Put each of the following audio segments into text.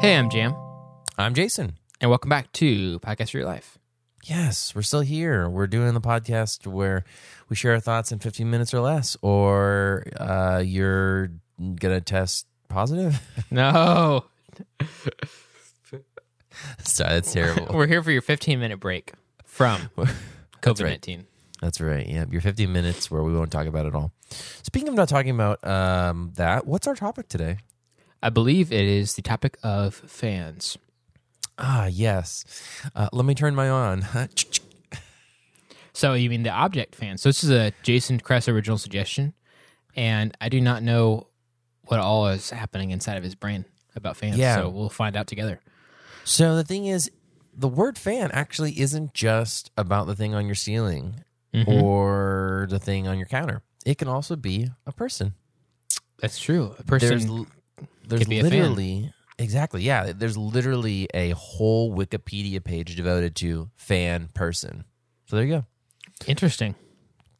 Hey, I'm Jam, I'm Jason. and welcome back to Podcast for Your Life. Yes, we're still here. We're doing the podcast where we share our thoughts in 15 minutes or less, or uh, you're going to test positive. No, Sorry, that's terrible. we're here for your 15 minute break from COVID 19. That's right. Yeah, your 15 minutes where we won't talk about it all. Speaking of not talking about um, that, what's our topic today? I believe it is the topic of fans. Ah, yes. Uh, let me turn my on. So, you mean the object fans? So, this is a Jason Kress original suggestion, and I do not know what all is happening inside of his brain about fans. Yeah. So, we'll find out together. so the thing is, the word fan actually isn't just about the thing on your ceiling or the thing on your counter. It can also be a person. That's true. A person. There's could be a fan. literally exactly yeah there's literally a whole wikipedia page devoted to fan person so there you go interesting.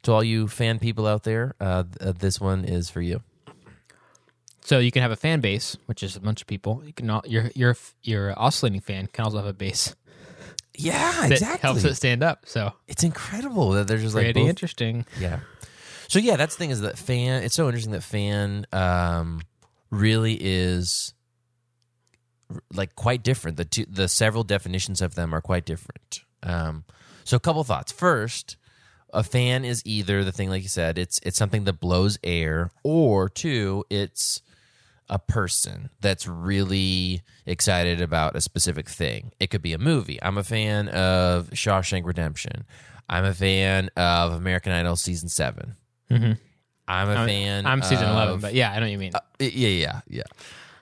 to all you fan people out there uh, th- this one is for you So you can have a fan base, which is a bunch of people. You can al- your your your oscillating fan can also have a base yeah that exactly helps it stand up. So it's incredible that there's just like pretty both- interesting. yeah so yeah that's the thing is that fan it's so interesting that fan um, really is like quite different. The two the several definitions of them are quite different. Um, so a couple thoughts. First a fan is either the thing like you said it's it's something that blows air or two it's a person that's really excited about a specific thing. It could be a movie. I'm a fan of shawshank redemption. I'm a fan of american idol season 7 i'm a fan I'm season of- eleven, but yeah, I know what you mean. Uh, yeah, yeah, yeah.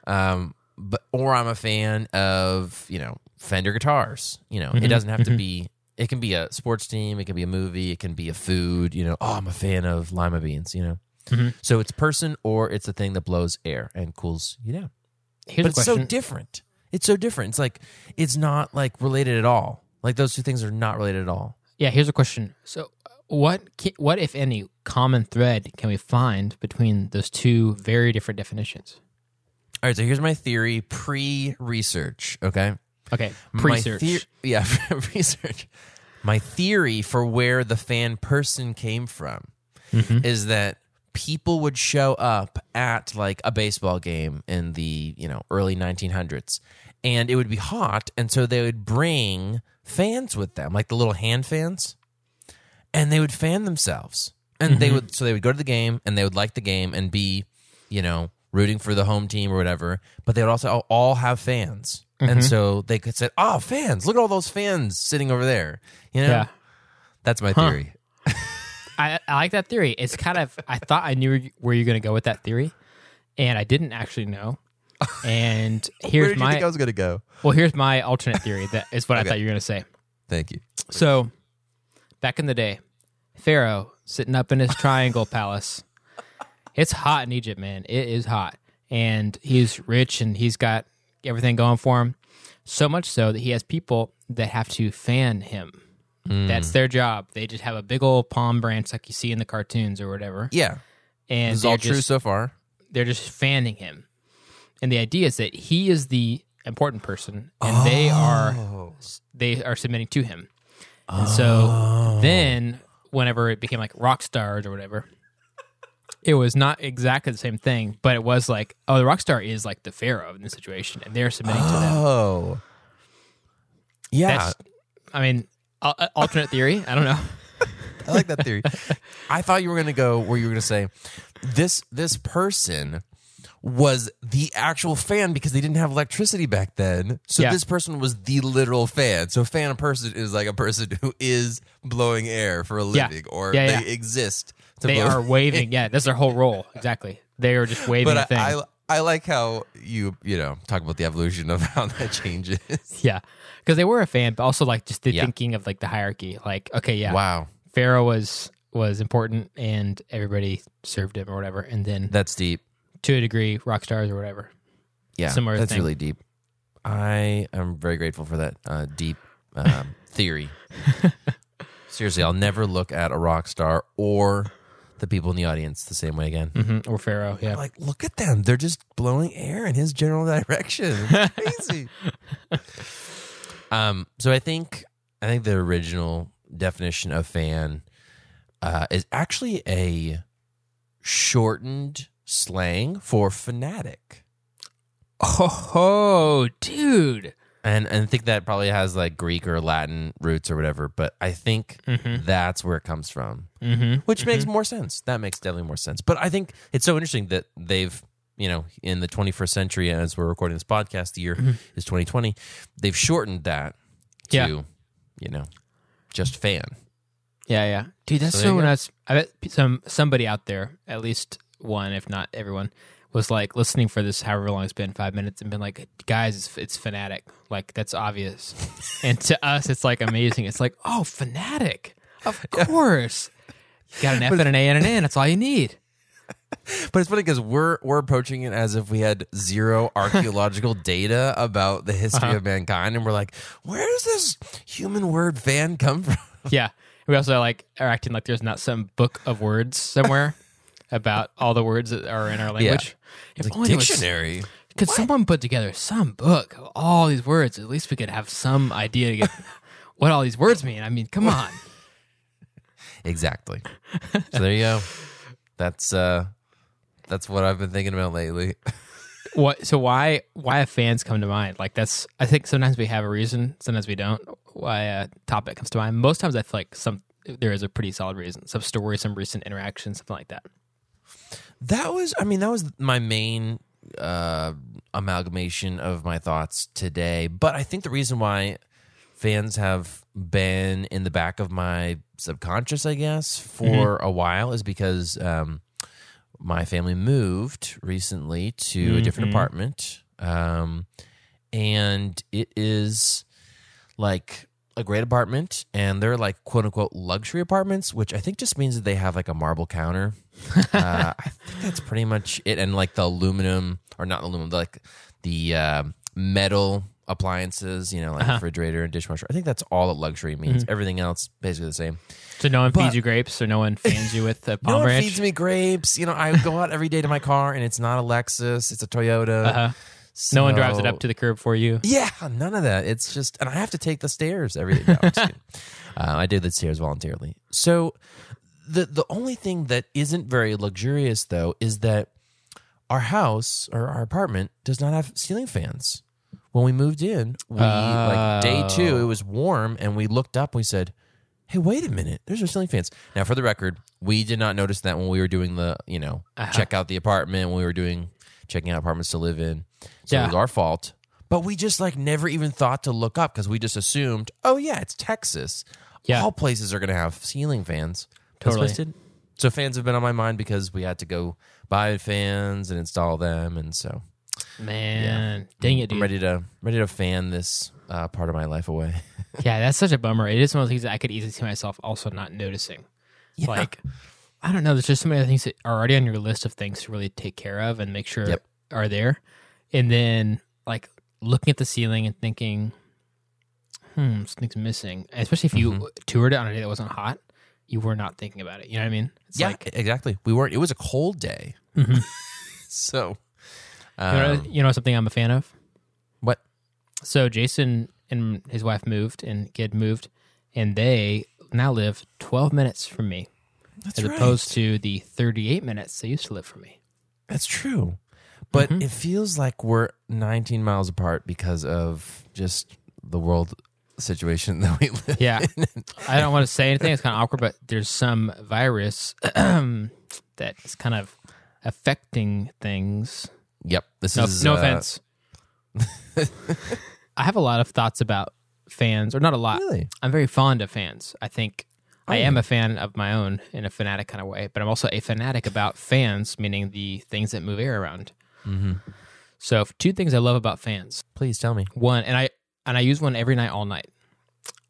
Um, but or I'm a fan of you know Fender guitars. You know, it mm-hmm, doesn't have to mm-hmm. be. It can be a sports team. It can be a movie. It can be a food. You know, oh, I'm a fan of lima beans. You know, mm-hmm. so it's person or it's a thing that blows air and cools you down. Here's but it's so different. It's so different. It's like it's not like related at all. Like those two things are not related at all. yeah, here's a question. So what what if any common thread can we find between those two very different definitions? All right, so here's my theory pre-research. Okay. Okay, pre-search. thea- yeah, research. My theory for where the fan person came from mm-hmm. is that people would show up at like a baseball game in the you know early 1900s, and it would be hot, and so they would bring fans with them, like the little hand fans, and they would fan themselves, and they mm-hmm. would so they would go to the game and they would like the game and be, you know, rooting for the home team or whatever, but they would also all- have fans. And mm-hmm. so they could say, "Oh, fans! Look at all those fans sitting over there." You know, Yeah. that's my theory. I, I like that theory. It's kind of I thought I knew where you're going to go with that theory, and I didn't actually know. And here's my i was going to go? well, here's my alternate theory. That is what I thought you were going to say. Thank you. So, back in the day, Pharaoh sitting up in his triangle palace. It's hot in Egypt, man. It is hot. And he's rich and he's got everything going for him. So much so that he has people that have to fan him. That's hmm. their job. They just have a big old palm branch like you see in the cartoons or whatever. Yeah, And they're all just, true so far. they're just fanning him. And the idea is that he is the important person and they are oh. they are submitting to him. And so then whenever it became like rock stars or whatever, it was not exactly the same thing, but it was like, oh, the rock star is like the pharaoh in this situation and they're submitting to them. Oh, yeah. That's I mean, al- uh, alternate theory, I don't know. I like that theory. I thought you were going to go where you were going to say this this person was the actual fan because they didn't have electricity back then. So Yeah. this person was the literal fan. So fan person is like a person who is blowing air for a Yeah. living or Yeah, they yeah. exist. To They blow are waving. Yeah, that's their whole role. Exactly. They are just waving But. I, I I like how you you know talk about the evolution of how that changes. Yeah, because they were a fan, but also like just the Yeah. thinking of like the hierarchy. Like, okay, yeah, Wow, Pharaoh was was important, and everybody served him or whatever. And then that's deep. To a degree, rock stars or whatever. Yeah, Similar that's thing. really deep. I am very grateful for that uh, deep um, theory. Seriously, I'll never look at a rock star or the people in the audience the same way again. hmm Or Pharaoh, yeah. Like, look at them. They're just blowing air in his general direction. It's crazy. um, so I think I think the original definition of fan uh, is actually a shortened slang for fanatic. Oh, dude. And and I think that probably has like Greek or Latin roots or whatever, but I think mm-hmm. that's where it comes from. Mm-hmm. which makes mm-hmm. more sense. That makes definitely more sense. But I think it's so interesting that they've, you know, in the 21st century, as we're recording this podcast, the year mm-hmm. is 2020, they've shortened that to, Yeah. you know, just fan. Yeah, yeah, dude, that's So so, nuts. I bet some somebody out there, at least one, if not everyone, was like listening for this however long it's been, five minutes, and been like, guys, it's, it's fanatic. Like that's obvious, and to us, it's like amazing. It's like, oh, fanatic, of course. You got an F and an A and an N. That's all you need. But it's funny because we're we're approaching it as if we had zero archaeological data about the history uh-huh. of mankind, and we're like, where does this human word fan come from? Yeah. We also like are acting like there's not some book of words somewhere about all the words that are in our language. If Like only there was- dictionary. could someone put together some book of all these words? At least we could have some idea to get what all these words mean. I mean, come on. Exactly. So there you go. That's uh that's what I've been thinking about lately. What? So why why have fans come to mind? Like that's I think sometimes we have a reason, sometimes we don't. Why a topic comes to mind. Most times I feel like some there is a pretty solid reason, some story, some recent interaction, something like that. That was, I mean, that was my main uh, amalgamation of my thoughts today. But I think the reason why fans have been in the back of my subconscious, I guess, for a while is because um, my family moved recently to a different apartment. Um, and it is like a great apartment and they're like quote unquote luxury apartments which i think just means that they have like a marble counter. Uh, i think that's pretty much it and like the aluminum or not aluminum like the uh, metal appliances you know like refrigerator and dishwasher. I think that's all that luxury means. Everything else basically the same. So no one But- feeds you grapes, or no one fans you with no palm one branch. feeds me grapes. You know i go out every day to my car and it's not a lexus it's a toyota. Uh-huh. No one drives it up to the curb for you. Yeah, none of that. It's just, and I have to take the stairs every day. No, I'm just kidding. uh, I did the stairs voluntarily. So the the only thing that isn't very luxurious though is that our house or our apartment does not have ceiling fans. When we moved in, we like day two, it was warm, and we looked up. and We said, "Hey, wait a minute! There's no ceiling fans." Now, for the record, we did not notice that when we were doing the, you know, check out the apartment. When we were doing checking out apartments to live in, so Yeah. it was our fault. But we just like never even thought to look up because we just assumed, oh yeah, it's Texas. Yeah. all places are going to have ceiling fans. Totally. So fans have been on my mind because we had to go buy fans and install them, and so Man, dang it, I'm ready to ready to fan this uh, part of my life away. Yeah, that's such a bummer. It is one of those things that I could easily see myself also not noticing. Like, I don't know. There's just so many other things that are already on your list of things to really take care of and make sure Yep. are there. And then, like, looking at the ceiling and thinking, hmm, something's missing. Especially if you Mm-hmm. toured it on a day that wasn't hot, you were not thinking about it. You know what I mean? It's yeah, like, exactly. We weren't. It was a cold day, so you, know, um, you know something I'm a fan of? what? So Jason and his wife moved, and kid moved, and they now live 12 minutes from me, That's as right. opposed to the 38 minutes they used to live for me. That's true. But Mm-hmm. it feels like we're 19 miles apart because of just the world situation that we live Yeah, in. I don't want to say anything; it's kind of awkward. But there's some virus that is kind of affecting things. Yep. This No, is no uh, offense. I have a lot of thoughts about fans, or not a lot. Really? I'm very fond of fans. I think I Oh. am a fan of my own in a fanatic kind of way, but I'm also a fanatic about fans, meaning the things that move air around. Mm-hmm. So, two things I love about fans. Please tell me. One, and I and I use one every night, all night.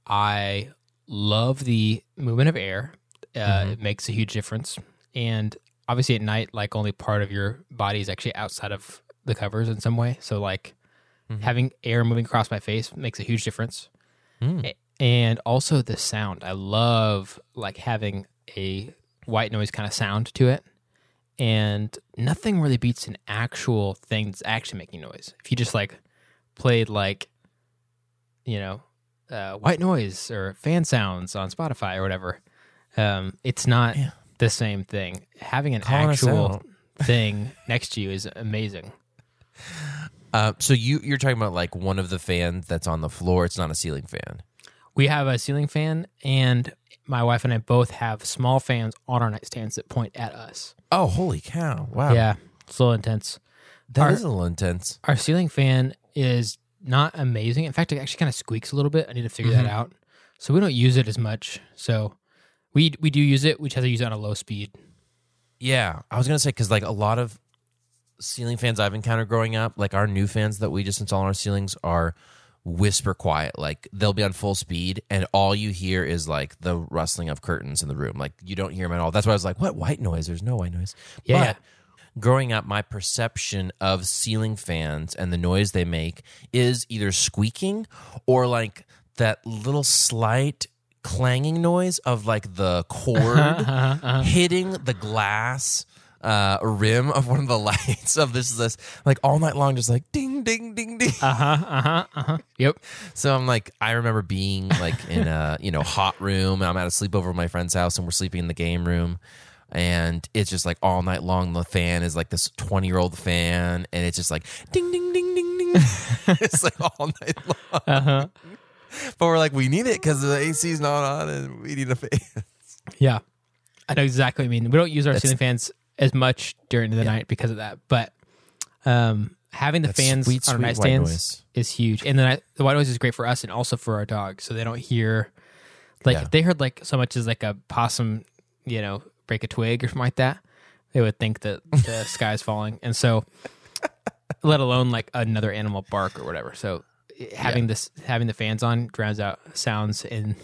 I love the movement of air. Uh, Mm-hmm. It makes a huge difference, and obviously at night, like only part of your body is actually outside of the covers in some way. So, like Mm-hmm. having air moving across my face makes a huge difference. Mm. A- And also the sound. I love like having a white noise kind of sound to it. And nothing really beats an actual thing that's actually making noise. If you just like played like, you know, uh, white noise or fan sounds on Spotify or whatever, um, it's not Yeah. the same thing. Having an Calling actual thing next to you is amazing. Uh, so you you're talking about like one of the fans that's on the floor. It's not a ceiling fan. We have a ceiling fan, and my wife and I both have small fans on our nightstands that point at us. Oh, holy cow! Wow, Yeah, it's a little intense. that is Our- a little intense. Our ceiling fan is not amazing. In fact, it actually kind of squeaks a little bit. I need to figure that mm-hmm. out. So we don't use it as much. So we we do use it. We just have to use it on a low speed. Yeah, I was gonna say because like a lot of ceiling fans I've encountered growing up, like our new fans that we just install on our ceilings are whisper quiet. Like they'll be on full speed, and all you hear is like the rustling of curtains in the room. Like you don't hear them at all. That's why I was like, "What white noise? There's no white noise." Yeah. But growing up, my perception of ceiling fans and the noise they make is either squeaking or like that little slight clanging noise of like the cord Uh-huh, hitting the glass uh, rim of one of the lights of this is this like all night long, just like ding ding ding ding. Uh huh. Uh huh. Uh huh. Yep. So I'm like, I remember being like in a you know hot room. I'm at a sleepover at my friend's house, and we're sleeping in the game room, and it's just like all night long. The fan is like this 20 year old fan, and it's just like ding ding ding ding ding. it's like all night long. Uh huh. But we're like, we need it because the AC's not on, and we need a fan. Yeah, I know exactly what you mean. We don't use our ceiling fans as much during the night because of that, but um, having the That's fans sweet, on our sweet nightstands is huge. And then I, the white noise is great for us and also for our dogs, so they don't hear like Yeah. if they heard like so much as like a possum, you know, break a twig or something like that, they would think that the sky's falling, and so let alone like another animal bark or whatever. So having this having the fans on drowns out sounds and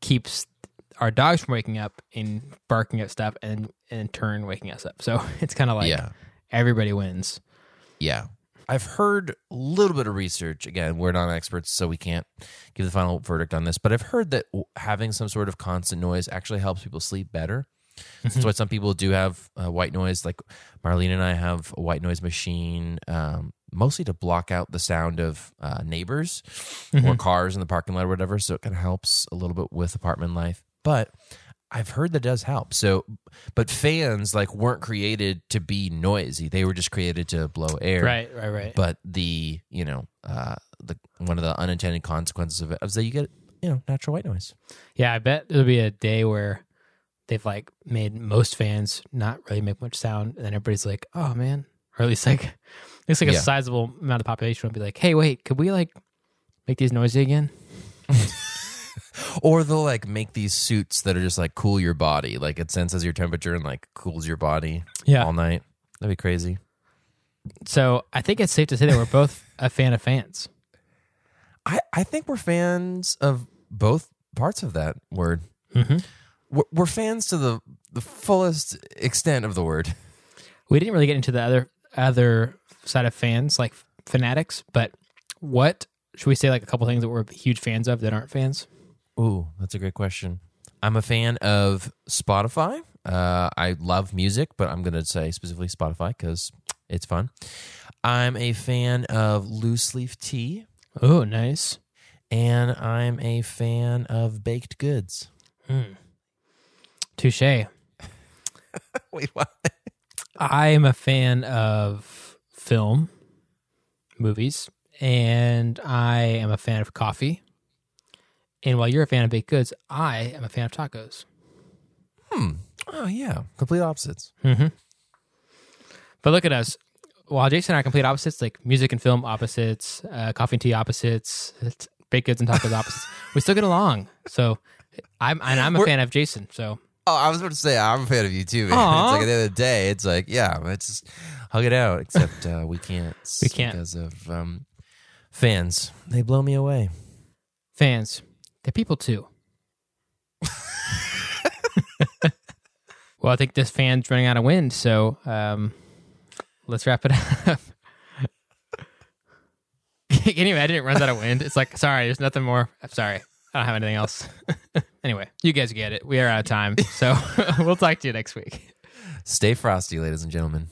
keeps our dogs from waking up and barking at stuff and, and in turn waking us up. So it's kind of like Yeah. everybody wins. Yeah. I've heard a little bit of research. Again, we're not experts, so we can't give the final verdict on this. But I've heard that having some sort of constant noise actually helps people sleep better. That's why some people do have uh, white noise. Like Marlene and I have a white noise machine, um, mostly to block out the sound of uh, neighbors or cars in the parking lot or whatever. So it kind of helps a little bit with apartment life. But I've heard that does help. So, but fans like weren't created to be noisy. They were just created to blow air. Right, right, right. But the you know uh, the one of the unintended consequences of it is that you get you know natural white noise. yeah, I bet there'll be a day where they've like made most fans not really make much sound, and then everybody's like, "Oh man," or at least like it's like Yeah. a sizable amount of the population will be like, "Hey, wait, could we like make these noisy again?" Or they'll like make these suits that are just like cool your body, like it senses your temperature and like cools your body Yeah. all night. That'd be crazy. So I think it's safe to say that we're both a fan of fans. I I think we're fans of both parts of that word. Mm-hmm. We're, we're fans to the the fullest extent of the word. We didn't really get into the other other side of fans, like fanatics. But what should we say? Like a couple things that we're huge fans of that aren't fans. Ooh, that's a great question. I'm a fan of Spotify. Uh, I love music, but I'm going to say specifically Spotify because it's fun. I'm a fan of loose leaf tea, Oh, nice. and I'm a fan of baked goods. Touche. Wait, what? I am a fan of film, movies, and I am a fan of coffee. And while you're a fan of baked goods, I am a fan of tacos. Hmm. Oh, yeah. Complete opposites. But look at us. While Jason and I are complete opposites, like music and film opposites, uh, coffee and tea opposites, baked goods and tacos opposites, we still get along. So I'm and I'm a We're- fan of Jason. So Oh, I was about to say I'm a fan of you too, man. It's like at the end of the day, it's like yeah, let's just hug it out. Except uh, we can't. We can't. because of um, fans. They blow me away. fans, they're people too. well, I think this fan's running out of wind, so um, let's wrap it up. anyway, I didn't run out of wind? It's like, sorry, there's nothing more. I'm sorry. I don't have anything else. Anyway, you guys get it. We are out of time. So we'll talk to you next week. Stay frosty, ladies and gentlemen.